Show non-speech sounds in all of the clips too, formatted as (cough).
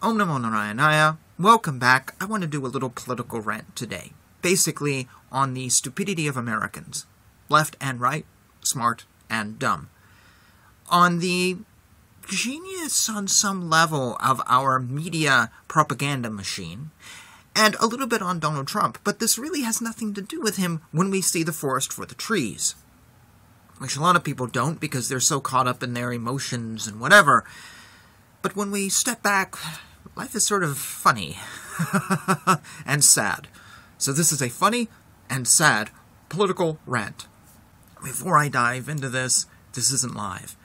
Oh, Om Namo Narayanaya. Uh, welcome back. I want to do a little political rant today. Basically, on the stupidity of Americans. Left and right, smart and dumb. On the genius on some level of our media propaganda machine. And a little bit on Donald Trump, but this really has nothing to do with him when we see the forest for the trees. Which a lot of people don't because they're so caught up in their emotions and whatever. But when we step back, life is sort of funny (laughs) and sad. So this is a funny and sad political rant. Before I dive into this, this isn't live.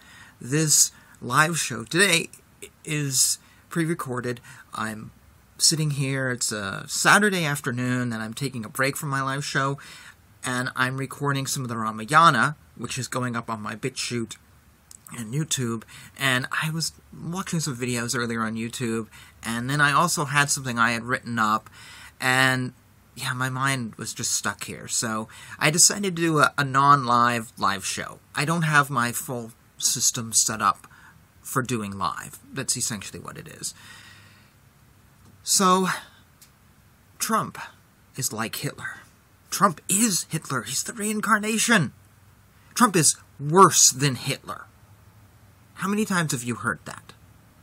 This live show today is pre-recorded. I'm sitting here. It's a Saturday afternoon, and I'm taking a break from my live show, and I'm recording some of the Ramayana, which is going up on my BitChute and YouTube, and I was watching some videos earlier on YouTube, and then I also had something I had written up, and yeah, my mind was just stuck here. So I decided to do a, a non live live show. I don't have my full system set up for doing live. That's essentially what it is. So, Trump is like Hitler. Trump is Hitler. He's the reincarnation. Trump is worse than Hitler. How many times have you heard that?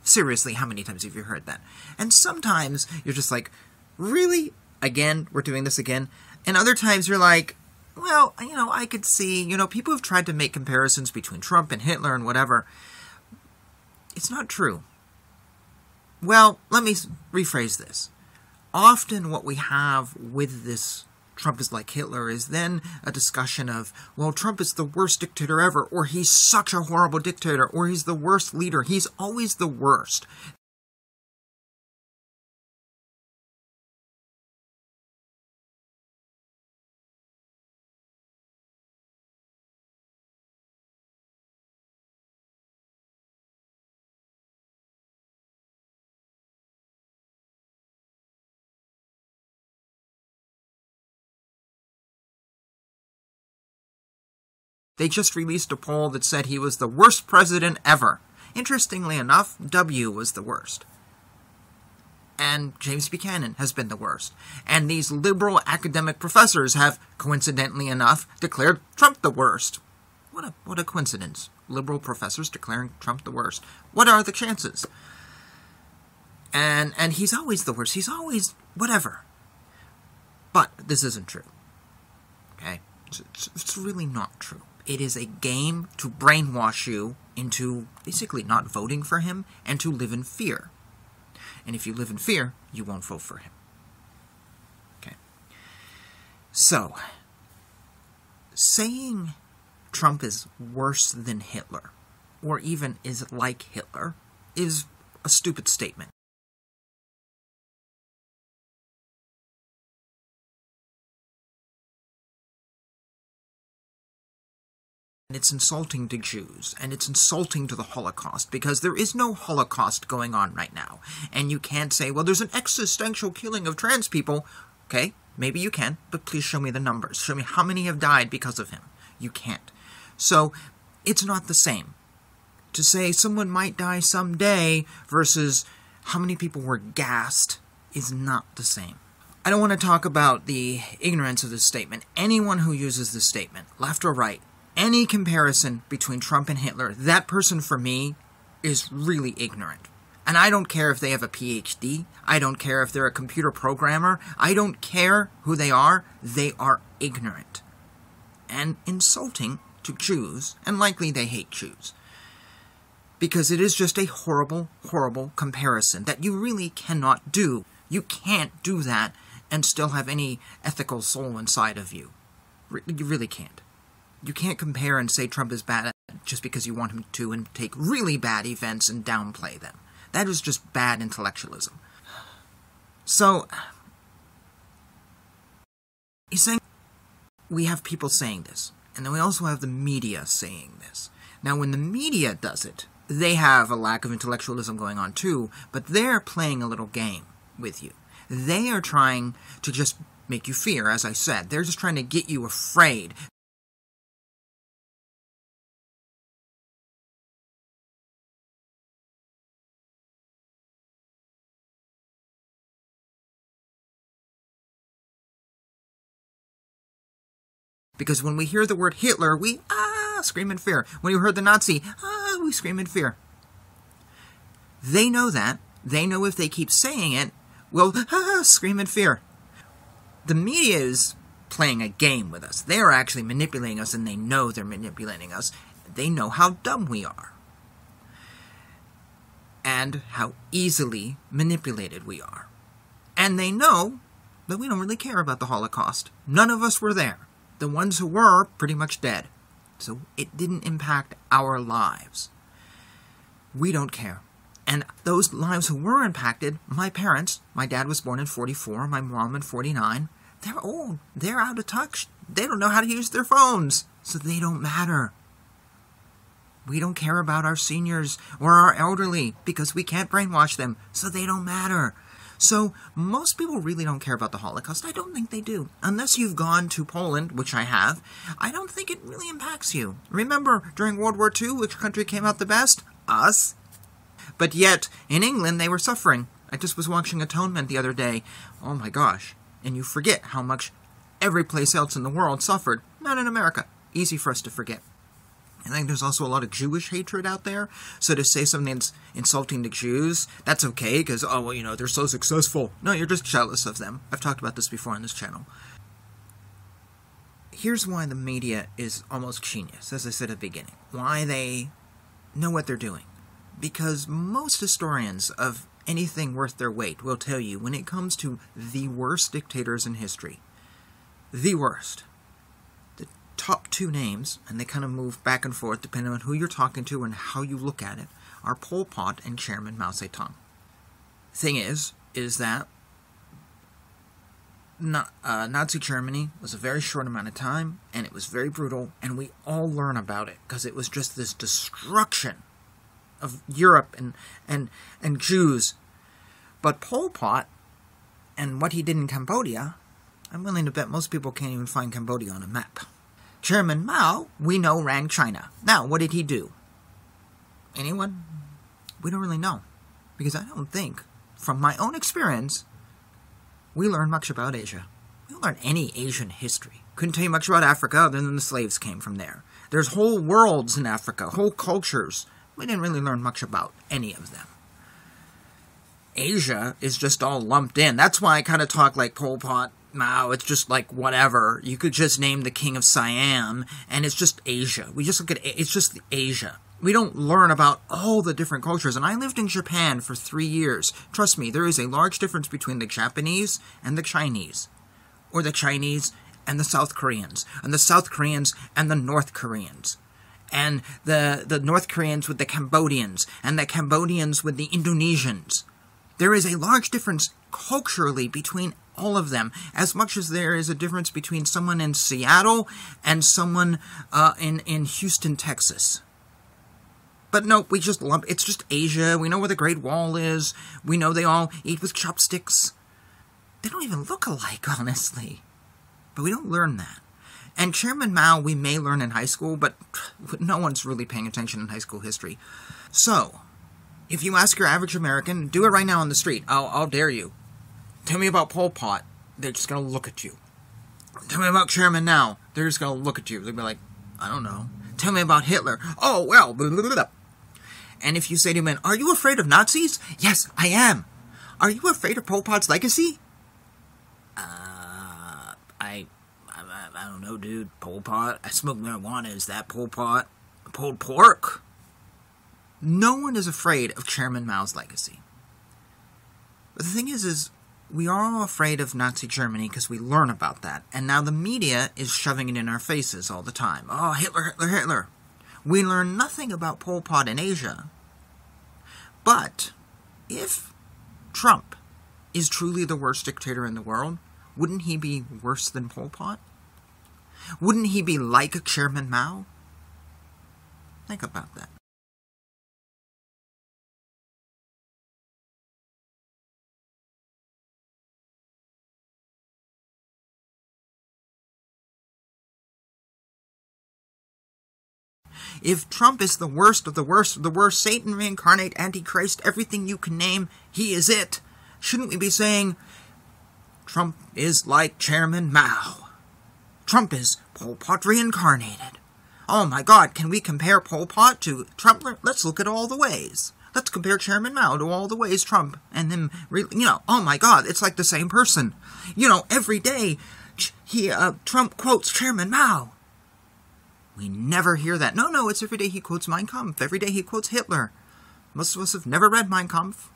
Seriously, how many times have you heard that? And sometimes you're just like, really? Again, we're doing this again? And other times you're like, well, you know, I could see, you know, people have tried to make comparisons between Trump and Hitler and whatever. It's not true. Well, let me rephrase this. Often, what we have with this Trump is like Hitler is then a discussion of, well, Trump is the worst dictator ever, or he's such a horrible dictator, or he's the worst leader. He's always the worst. They just released a poll that said he was the worst president ever. Interestingly enough, W was the worst. And James Buchanan has been the worst. And these liberal academic professors have, coincidentally enough, declared Trump the worst. What a, what a coincidence. Liberal professors declaring Trump the worst. What are the chances? And, and he's always the worst. He's always whatever. But this isn't true. Okay? It's, it's, it's really not true. It is a game to brainwash you into basically not voting for him and to live in fear. And if you live in fear, you won't vote for him. Okay. So, saying Trump is worse than Hitler, or even is like Hitler, is a stupid statement. And it's insulting to Jews, and it's insulting to the Holocaust, because there is no Holocaust going on right now. And you can't say, well, there's an existential killing of trans people. Okay, maybe you can, but please show me the numbers. Show me how many have died because of him. You can't. So, it's not the same. To say someone might die someday versus how many people were gassed is not the same. I don't want to talk about the ignorance of this statement. Anyone who uses this statement, left or right, any comparison between Trump and Hitler, that person for me is really ignorant. And I don't care if they have a PhD. I don't care if they're a computer programmer. I don't care who they are. They are ignorant and insulting to Jews, and likely they hate Jews. Because it is just a horrible, horrible comparison that you really cannot do. You can't do that and still have any ethical soul inside of you. You really can't you can't compare and say Trump is bad just because you want him to and take really bad events and downplay them. That is just bad intellectualism. So, He's saying we have people saying this, and then we also have the media saying this. Now, when the media does it, they have a lack of intellectualism going on too, but they're playing a little game with you. They are trying to just make you fear, as I said. They're just trying to get you afraid. Because when we hear the word Hitler, we ah scream in fear. When you heard the Nazi, ah, we scream in fear. They know that. They know if they keep saying it, we'll ah, scream in fear. The media is playing a game with us. They're actually manipulating us, and they know they're manipulating us. They know how dumb we are. And how easily manipulated we are. And they know that we don't really care about the Holocaust. None of us were there. The ones who were, pretty much dead. So it didn't impact our lives. We don't care. And those lives who were impacted, my parents, my dad was born in 44, my mom in 49, they're old. They're out of touch. They don't know how to use their phones. So they don't matter. We don't care about our seniors or our elderly because we can't brainwash them, so they don't matter. So most people really don't care about the Holocaust. I don't think they do. Unless you've gone to Poland, which I have, I don't think it really impacts you. Remember, during World War II, which country came out the best? Us. But yet, in England, they were suffering. I just was watching Atonement the other day. Oh my gosh. And you forget how much every place else in the world suffered. Not in America. Easy for us to forget. I think there's also a lot of Jewish hatred out there. So to say something that's insulting to Jews, that's okay because, oh, well, you know, they're so successful. No, you're just jealous of them. I've talked about this before on this channel. Here's why the media is almost genius, as I said at the beginning. Why they know what they're doing. Because most historians of anything worth their weight will tell you when it comes to the worst dictators in history, the worst, top two names, and they kind of move back and forth depending on who you're talking to and how you look at it, are Pol Pot and Chairman Mao Zedong. Thing is, is that uh, Nazi Germany was a very short amount of time, and it was very brutal, and we all learn about it because it was just this destruction of Europe and and and Jews. But Pol Pot and what he did in Cambodia, I'm willing to bet most people can't even find Cambodia on a map. Chairman Mao, we know, ran China. Now, what did he do? Anyone? We don't really know. Because I don't think, from my own experience, we learn much about Asia. We don't learn any Asian history. Couldn't tell you much about Africa other than the slaves came from there. There's whole worlds in Africa, whole cultures. We didn't really learn much about any of them. Asia is just all lumped in. That's why I kind of talk like Pol Pot Mao, it's just like whatever. You could just name the king of Siam, and it's just Asia. We just look at it's just Asia. We don't learn about all the different cultures. And I lived in Japan for three years. Trust me, there is a large difference between the Japanese and the Chinese, or the Chinese and the South Koreans, and the South Koreans and the North Koreans and the, the North Koreans with the Cambodians, and the Cambodians with the Indonesians. There is a large difference culturally between all of them, as much as there is a difference between someone in Seattle and someone uh, in in Houston, Texas. But no, we just lump. It's just Asia. We know where the Great Wall is. We know they all eat with chopsticks. They don't even look alike, (laughs) honestly. But we don't learn that. And Chairman Mao, we may learn in high school, but (laughs) no one's really paying attention in high school history. So, if you ask your average American, do it right now on the street. I'll, I'll dare you. Tell me about Pol Pot. They're just going to look at you. Tell me about Chairman Mao. They're just going to look at you. They'll be like, I don't know. Tell me about Hitler. Oh, well. Blah, blah, blah. And if you say to him, Are you afraid of Nazis? Yes, I am. Are you afraid of Pol Pot's legacy? Uh, I, I, I don't know, dude. Pol Pot. I smoke marijuana. Is that Pol Pot? Pulled pork. No one is afraid of Chairman Mao's legacy. But the thing is, is we are all afraid of Nazi Germany because we learn about that, and now the media is shoving it in our faces all the time. Oh, Hitler, Hitler, Hitler. We learn nothing about Pol Pot in Asia. But if Trump is truly the worst dictator in the world, wouldn't he be worse than Pol Pot? Wouldn't he be like Chairman Mao? Think about that. If Trump is the worst of the worst of the worst, Satan reincarnate, Antichrist, everything you can name, he is it. Shouldn't we be saying Trump is like Chairman Mao? Trump is Pol Pot reincarnated. Oh my god, can we compare Pol Pot to Trump? Let's look at all the ways. Let's compare Chairman Mao to all the ways Trump and him, you know, oh my god, it's like the same person. You know, every day he, uh, Trump quotes Chairman Mao. We never hear that. No, no, it's every day he quotes Mein Kampf. Every day he quotes Hitler. Most of us have never read Mein Kampf.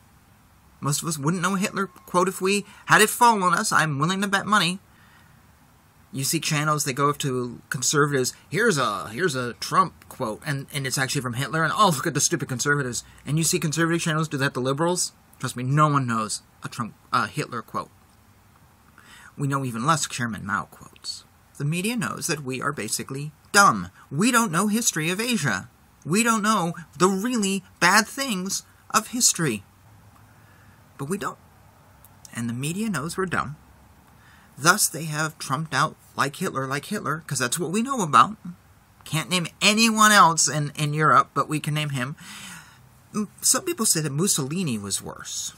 Most of us wouldn't know Hitler quote if we had it fall on us. I'm willing to bet money. You see channels that go up to conservatives. Here's a here's a Trump quote, and and it's actually from Hitler. And oh, look at the stupid conservatives. And you see conservative channels do that to liberals. Trust me, no one knows a Trump uh, Hitler quote. We know even less Chairman Mao quotes. The media knows that we are basically dumb. We don't know history of Asia. We don't know the really bad things of history. But we don't. And the media knows we're dumb. Thus, they have trumped out like Hitler, like Hitler, because that's what we know about. Can't name anyone else in, in Europe, but we can name him. Mm, some people say that Mussolini was worse.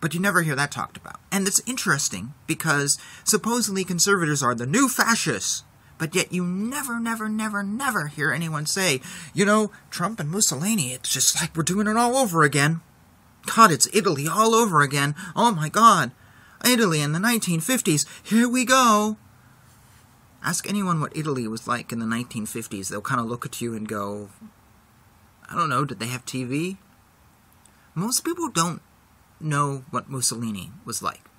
But you never hear that talked about. And it's interesting because supposedly conservatives are the new fascists. But yet you never, never, never, never hear anyone say, you know, Trump and Mussolini, it's just like we're doing it all over again. God, it's Italy all over again. Oh my God. Italy in the 1950s. Here we go. Ask anyone what Italy was like in the 1950s. They'll kind of look at you and go, I don't know, did they have TV? Most people don't know what Mussolini was like.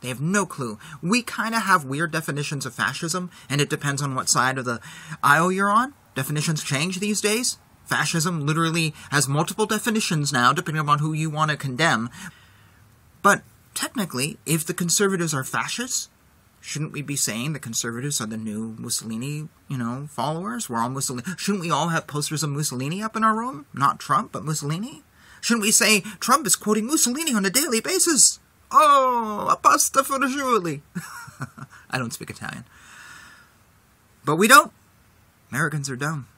They have no clue. We kind of have weird definitions of fascism, and it depends on what side of the aisle you're on. Definitions change these days. Fascism literally has multiple definitions now, depending upon who you want to condemn. But technically, if the conservatives are fascists, shouldn't we be saying the conservatives are the new Mussolini, you know, followers? We're all Mussolini. Shouldn't we all have posters of Mussolini up in our room? Not Trump, but Mussolini? Shouldn't we say Trump is quoting Mussolini on a daily basis? Oh, a pasta for Julie. (laughs) I don't speak Italian. But we don't. Americans are dumb.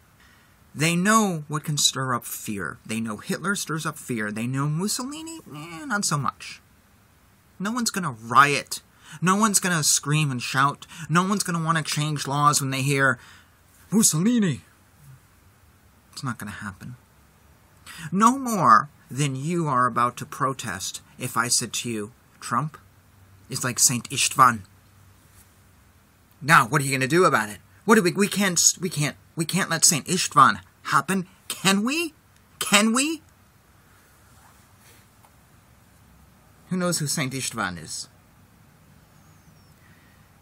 They know what can stir up fear. They know Hitler stirs up fear. They know Mussolini, eh, not so much. No one's going to riot. No one's going to scream and shout. No one's going to want to change laws when they hear Mussolini. It's not going to happen. No more than you are about to protest if I said to you, Trump is like Saint Istvan. Now, what are you going to do about it? What do we? We can't. We can't. We can't let Saint Istvan happen. Can we? Can we? Who knows who Saint Istvan is?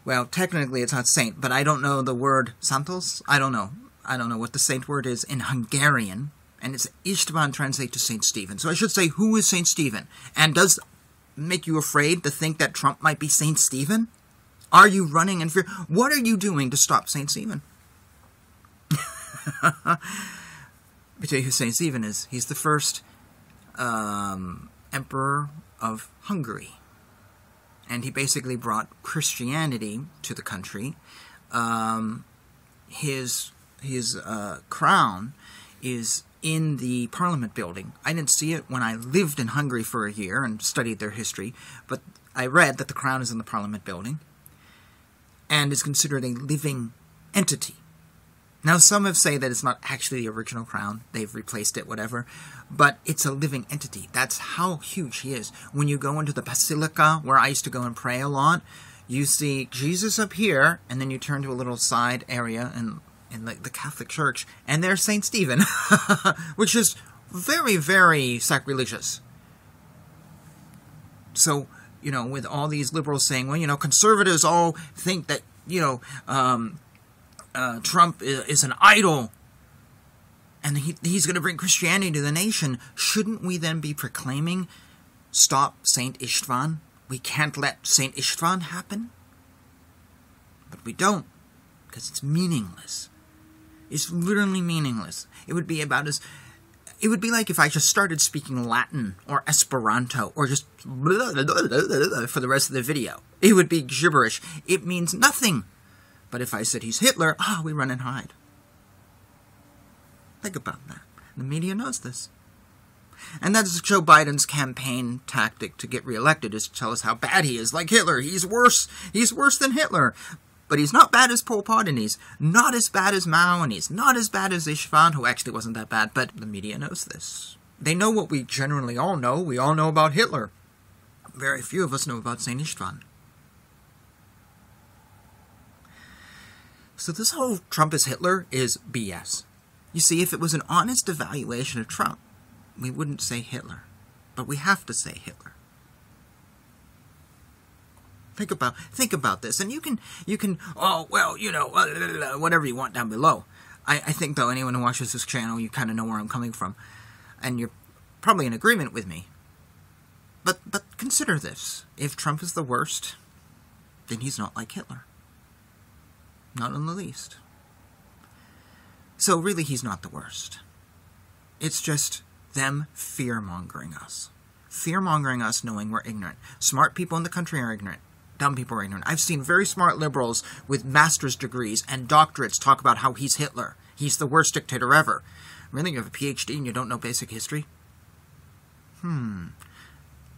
Well, technically it's not saint, but I don't know the word Santos. I don't know. I don't know what the saint word is in Hungarian, and it's Istvan translate to Saint Stephen. So I should say, who is Saint Stephen? And does make you afraid to think that Trump might be Saint Stephen? Are you running in fear? What are you doing to stop Saint Stephen? (laughs) Me tell you who Saint Stephen is. He's the first um, emperor of Hungary. And he basically brought Christianity to the country. Um, his his uh, crown is in the Parliament building. I didn't see it when I lived in Hungary for a year and studied their history, but I read that the crown is in the Parliament building and is considered a living entity. Now, some have said that it's not actually the original crown, they've replaced it, whatever, but it's a living entity. That's how huge he is. When you go into the Basilica, where I used to go and pray a lot, you see Jesus up here, and then you turn to a little side area, and in the, the Catholic Church, and there's Saint Stephen, (laughs) which is very, very sacrilegious. So, you know, with all these liberals saying, well, you know, conservatives all think that, you know, um, uh, Trump is, is, an idol and he, he's going to bring Christianity to the nation, shouldn't we then be proclaiming, stop Saint Istvan? we can't let St. Istvan happen? But we don't, because it's meaningless. It's literally meaningless. It would be about as. It would be like if I just started speaking Latin or Esperanto or just blah, (laughs) blah, blah, for the rest of the video. It would be gibberish. It means nothing. But if I said he's Hitler, ah, oh, we run and hide. Think about that. The media knows this. And that's Joe Biden's campaign tactic to get reelected is to tell us how bad he is, like Hitler. He's worse. He's worse than Hitler. But he's not bad as Pol Pot, and he's not as bad as Mao, and he's not as bad as Ishvan, who actually wasn't that bad, but the media knows this. They know what we generally all know. We all know about Hitler. Very few of us know about St. Istvan. So this whole Trump is Hitler is BS. You see, if it was an honest evaluation of Trump, we wouldn't say Hitler. But we have to say Hitler. Think about think about this, and you can you can oh well you know uh, whatever you want down below. I, I think though anyone who watches this channel, you kind of know where I'm coming from, and you're probably in agreement with me. But but consider this: if Trump is the worst, then he's not like Hitler. Not in the least. So really, he's not the worst. It's just them fear mongering us. Fear mongering us knowing we're ignorant. Smart people in the country are ignorant. Dumb people are ignorant. I've seen very smart liberals with master's degrees and doctorates talk about how he's Hitler. He's the worst dictator ever. Really, you have a PhD and you don't know basic history? Hmm.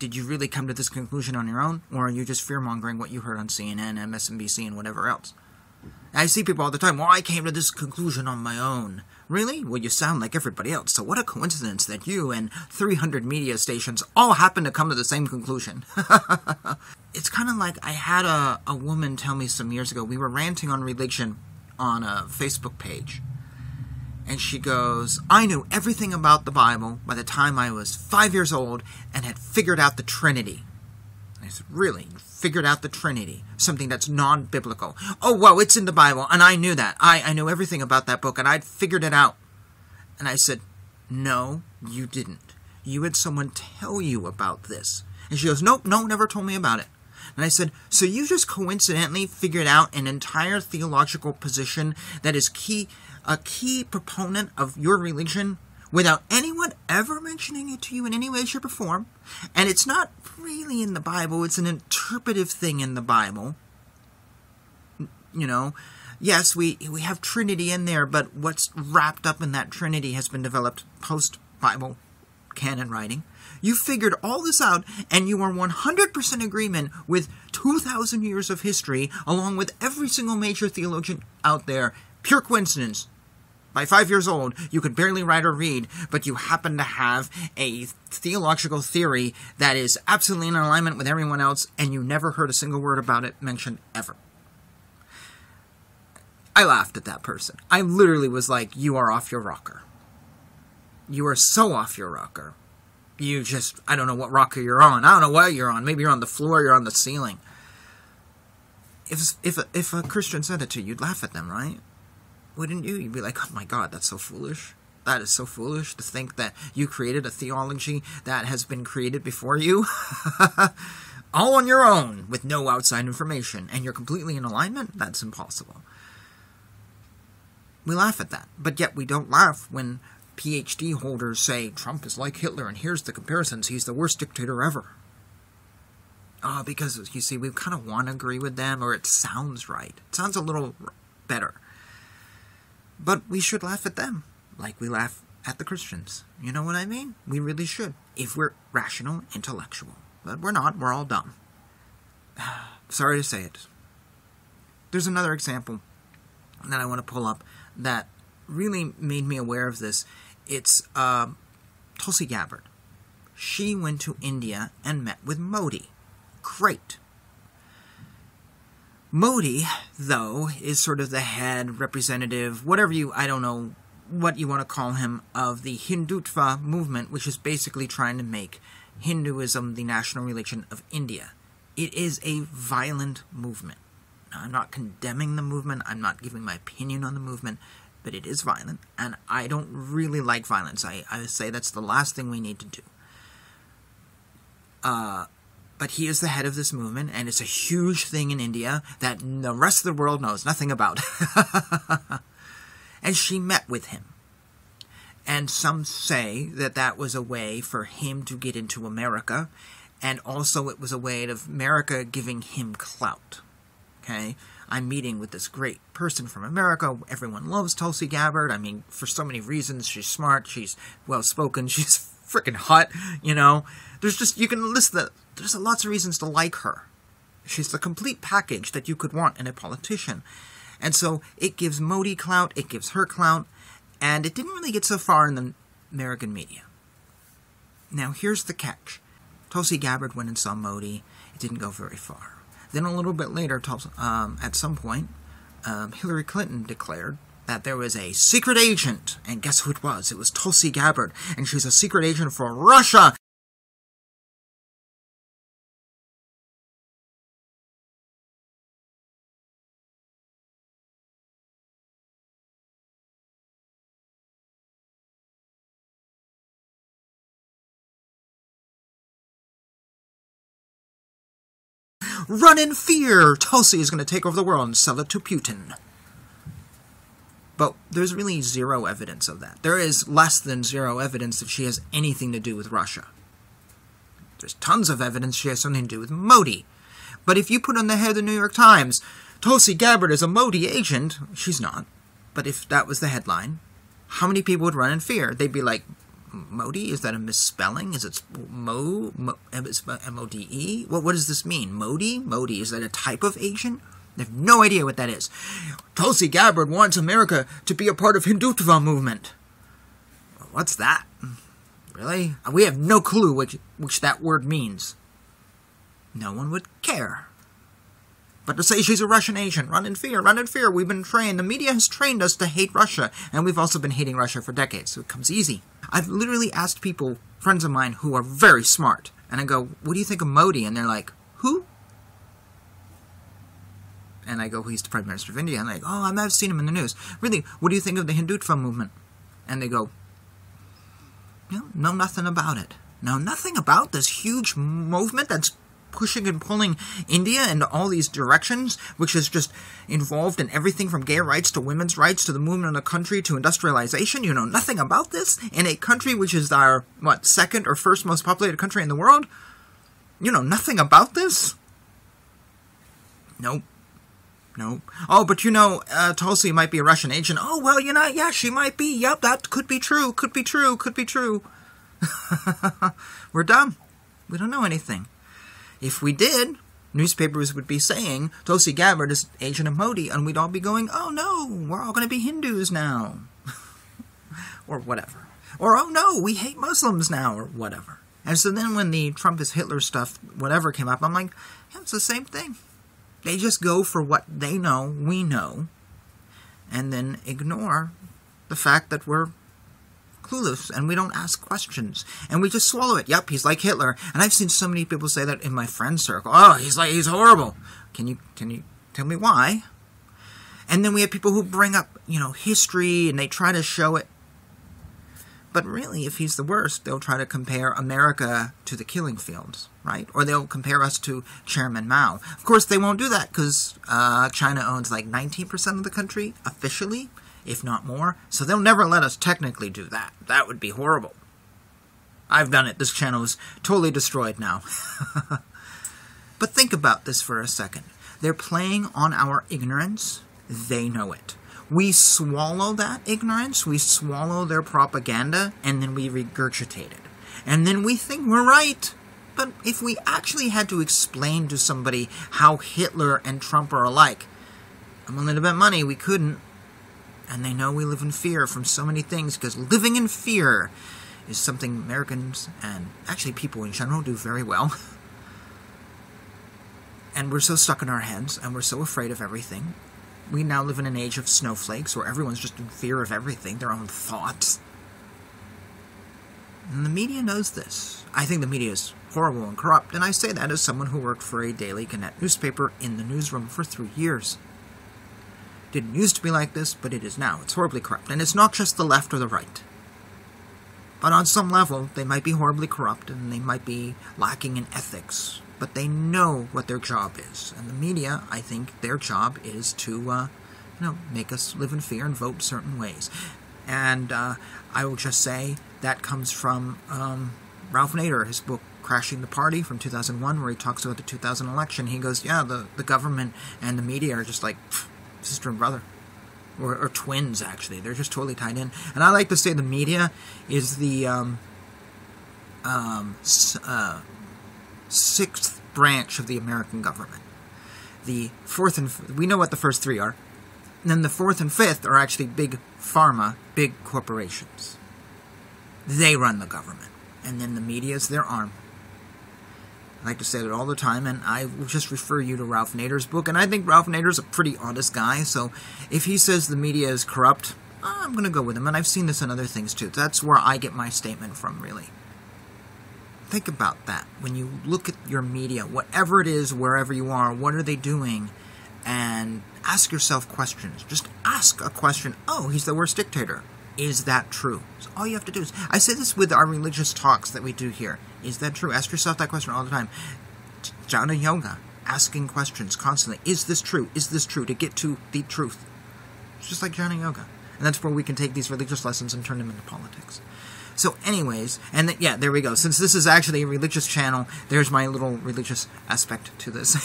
Did you really come to this conclusion on your own? Or are you just fear mongering what you heard on CNN, MSNBC, and whatever else? I see people all the time, well, I came to this conclusion on my own. Really? Well, you sound like everybody else, so what a coincidence that you and 300 media stations all happen to come to the same conclusion. (laughs) it's kind of like I had a, a woman tell me some years ago, we were ranting on religion on a Facebook page. And she goes, I knew everything about the Bible by the time I was five years old and had figured out the Trinity. I said, Really? You figured out the Trinity? Something that's non biblical. Oh, well, it's in the Bible, and I knew that. I, I knew everything about that book, and I'd figured it out. And I said, No, you didn't. You had someone tell you about this. And she goes, Nope, no one ever told me about it. And I said, So you just coincidentally figured out an entire theological position that is key, a key proponent of your religion without anyone ever mentioning it to you in any way, shape, or form. And it's not really in the Bible, it's an interpretive thing in the Bible. You know, yes, we, we have Trinity in there, but what's wrapped up in that Trinity has been developed post Bible canon writing. You figured all this out, and you are 100% agreement with 2,000 years of history, along with every single major theologian out there. Pure coincidence. By five years old, you could barely write or read, but you happen to have a theological theory that is absolutely in alignment with everyone else, and you never heard a single word about it mentioned ever. I laughed at that person. I literally was like, You are off your rocker. You are so off your rocker. You just, I don't know what rocker you're on. I don't know what you're on. Maybe you're on the floor, you're on the ceiling. If, if, if a Christian said it to you, you'd laugh at them, right? Wouldn't you? You'd be like, oh my god, that's so foolish. That is so foolish to think that you created a theology that has been created before you. (laughs) All on your own, with no outside information, and you're completely in alignment? That's impossible. We laugh at that, but yet we don't laugh when PhD holders say Trump is like Hitler, and here's the comparisons. He's the worst dictator ever. Uh, because, you see, we kind of want to agree with them, or it sounds right. It sounds a little better. But we should laugh at them, like we laugh at the Christians. You know what I mean? We really should, if we're rational, intellectual. But we're not, we're all dumb. (sighs) Sorry to say it. There's another example that I want to pull up that really made me aware of this. It's uh, Tulsi Gabbard. She went to India and met with Modi. Great. Modi, though, is sort of the head representative, whatever you, I don't know what you want to call him, of the Hindutva movement, which is basically trying to make Hinduism the national religion of India. It is a violent movement. Now, I'm not condemning the movement, I'm not giving my opinion on the movement, but it is violent, and I don't really like violence. I, I say that's the last thing we need to do. Uh, but he is the head of this movement, and it's a huge thing in India that the rest of the world knows nothing about. (laughs) and she met with him. And some say that that was a way for him to get into America, and also it was a way of America giving him clout. Okay? I'm meeting with this great person from America. Everyone loves Tulsi Gabbard. I mean, for so many reasons. She's smart, she's well spoken, (laughs) she's freaking hot, you know. There's just, you can list the, there's lots of reasons to like her. She's the complete package that you could want in a politician. And so it gives Modi clout, it gives her clout, and it didn't really get so far in the American media. Now, here's the catch Tulsi Gabbard went and saw Modi. It didn't go very far. Then, a little bit later, um, at some point, um, Hillary Clinton declared that there was a secret agent, and guess who it was? It was Tulsi Gabbard, and she's a secret agent for Russia. Run in fear! Tulsi is going to take over the world and sell it to Putin. But there's really zero evidence of that. There is less than zero evidence that she has anything to do with Russia. There's tons of evidence she has something to do with Modi. But if you put on the head of the New York Times, Tulsi Gabbard is a Modi agent, she's not. But if that was the headline, how many people would run in fear? They'd be like, Modi? Is that a misspelling? Is it Mo? Mo M-O-D-E? What, what does this mean? Modi? Modi, is that a type of agent? They have no idea what that is. Tulsi Gabbard wants America to be a part of Hindutva movement. What's that? Really? We have no clue which, which that word means. No one would care. But to say she's a Russian agent, run in fear, run in fear. We've been trained. The media has trained us to hate Russia, and we've also been hating Russia for decades, so it comes easy. I've literally asked people, friends of mine, who are very smart, and I go, What do you think of Modi? And they're like, Who? And I go, He's the Prime Minister of India. And they're like, Oh, I've seen him in the news. Really, what do you think of the Hindutva movement? And they go, No, know nothing about it. Know nothing about this huge movement that's pushing and pulling India in all these directions, which is just involved in everything from gay rights to women's rights to the movement of the country to industrialization. You know nothing about this in a country which is our, what, second or first most populated country in the world? You know nothing about this? Nope. Nope. Oh, but you know, uh, Tulsi might be a Russian agent. Oh, well, you know, yeah, she might be. Yep, that could be true. Could be true. Could be true. (laughs) We're dumb. We don't know anything. If we did, newspapers would be saying Tulsi Gabbard is agent of Modi, and we'd all be going, oh no, we're all going to be Hindus now. (laughs) or whatever. Or, oh no, we hate Muslims now, or whatever. And so then when the Trump is Hitler stuff, whatever came up, I'm like, yeah, it's the same thing. They just go for what they know, we know, and then ignore the fact that we're clueless and we don't ask questions and we just swallow it. Yep, he's like Hitler. And I've seen so many people say that in my friend circle. Oh, he's like he's horrible. Can you can you tell me why? And then we have people who bring up, you know, history and they try to show it. But really, if he's the worst, they'll try to compare America to the killing fields, right? Or they'll compare us to Chairman Mao. Of course, they won't do that because uh, China owns like 19% of the country officially if not more, so they'll never let us technically do that. That would be horrible. I've done it. This channel is totally destroyed now. (laughs) but think about this for a second. They're playing on our ignorance. They know it. We swallow that ignorance, we swallow their propaganda, and then we regurgitate it. And then we think we're right. But if we actually had to explain to somebody how Hitler and Trump are alike, I'm willing to bet money we couldn't and they know we live in fear from so many things because living in fear is something Americans and actually people in general do very well. (laughs) and we're so stuck in our heads and we're so afraid of everything. We now live in an age of snowflakes where everyone's just in fear of everything, their own thoughts. And the media knows this. I think the media is horrible and corrupt, and I say that as someone who worked for a daily Gannett newspaper in the newsroom for three years. Didn't used to be like this, but it is now. It's horribly corrupt. And it's not just the left or the right. But on some level, they might be horribly corrupt and they might be lacking in ethics. But they know what their job is. And the media, I think, their job is to, uh, you know, make us live in fear and vote certain ways. And uh, I will just say that comes from um, Ralph Nader, his book Crashing the Party from 2001, where he talks about the 2000 election. He goes, Yeah, the, the government and the media are just like sister and brother. Or, or, twins, actually. They're just totally tied in. And I like to say the media is the um, um, uh, sixth branch of the American government. The fourth and f- we know what the first three are. And then the fourth and fifth are actually big pharma, big corporations. They run the government, and then the media is their arm. I like to say that all the time, and I will just refer you to Ralph Nader's book. And I think Ralph Nader's a pretty honest guy, so if he says the media is corrupt, I'm going to go with him. And I've seen this in other things too. That's where I get my statement from, really. Think about that. When you look at your media, whatever it is, wherever you are, what are they doing? And ask yourself questions. Just ask a question. Oh, he's the worst dictator. Is that true? So all you have to do is. I say this with our religious talks that we do here. Is that true? Ask yourself that question all the time. Jnana Yoga, asking questions constantly. Is this true? Is this true? To get to the truth. It's just like Jnana Yoga. And that's where we can take these religious lessons and turn them into politics. So, anyways, and th- yeah, there we go. Since this is actually a religious channel, there's my little religious aspect to this.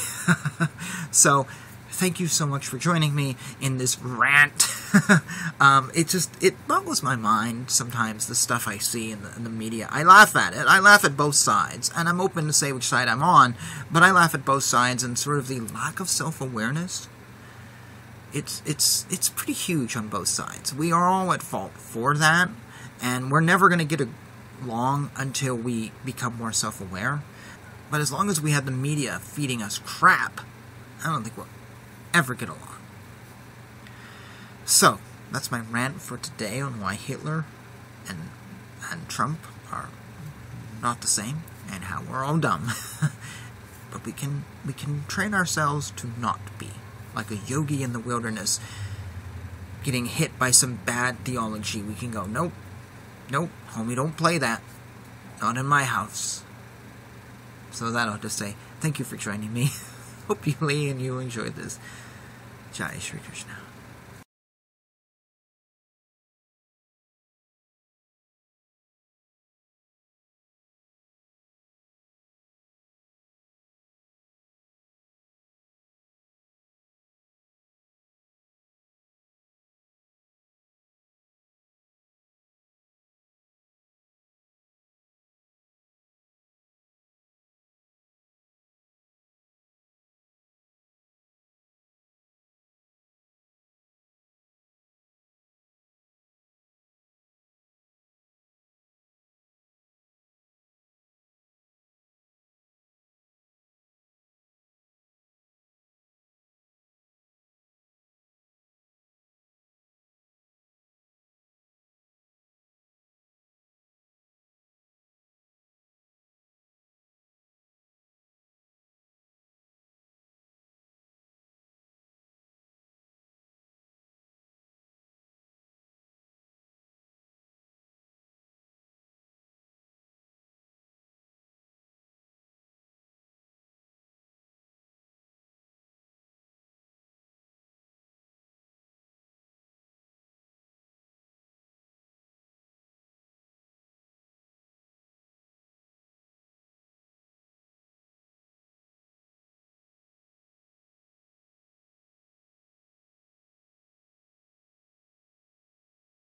(laughs) so, thank you so much for joining me in this rant. (laughs) um, it just it boggles my mind sometimes the stuff I see in the, in the, media. I laugh at it. I laugh at both sides, and I'm open to say which side I'm on. But I laugh at both sides and sort of the lack of self awareness. It's it's it's pretty huge on both sides. We are all at fault for that and we're never going to get along until we become more self aware. But as long as we have the media feeding us crap, I don't think we'll ever get along. So, that's my rant for today on why Hitler and, and Trump are not the same and how we're all dumb. (laughs) but we can we can train ourselves to not be like a yogi in the wilderness getting hit by some bad theology. We can go, nope, Nope, homie, don't play that. Not in my house. So that I'll just say, thank you for joining me. (laughs) Hope you, and you enjoyed this. Jai Shri Krishna.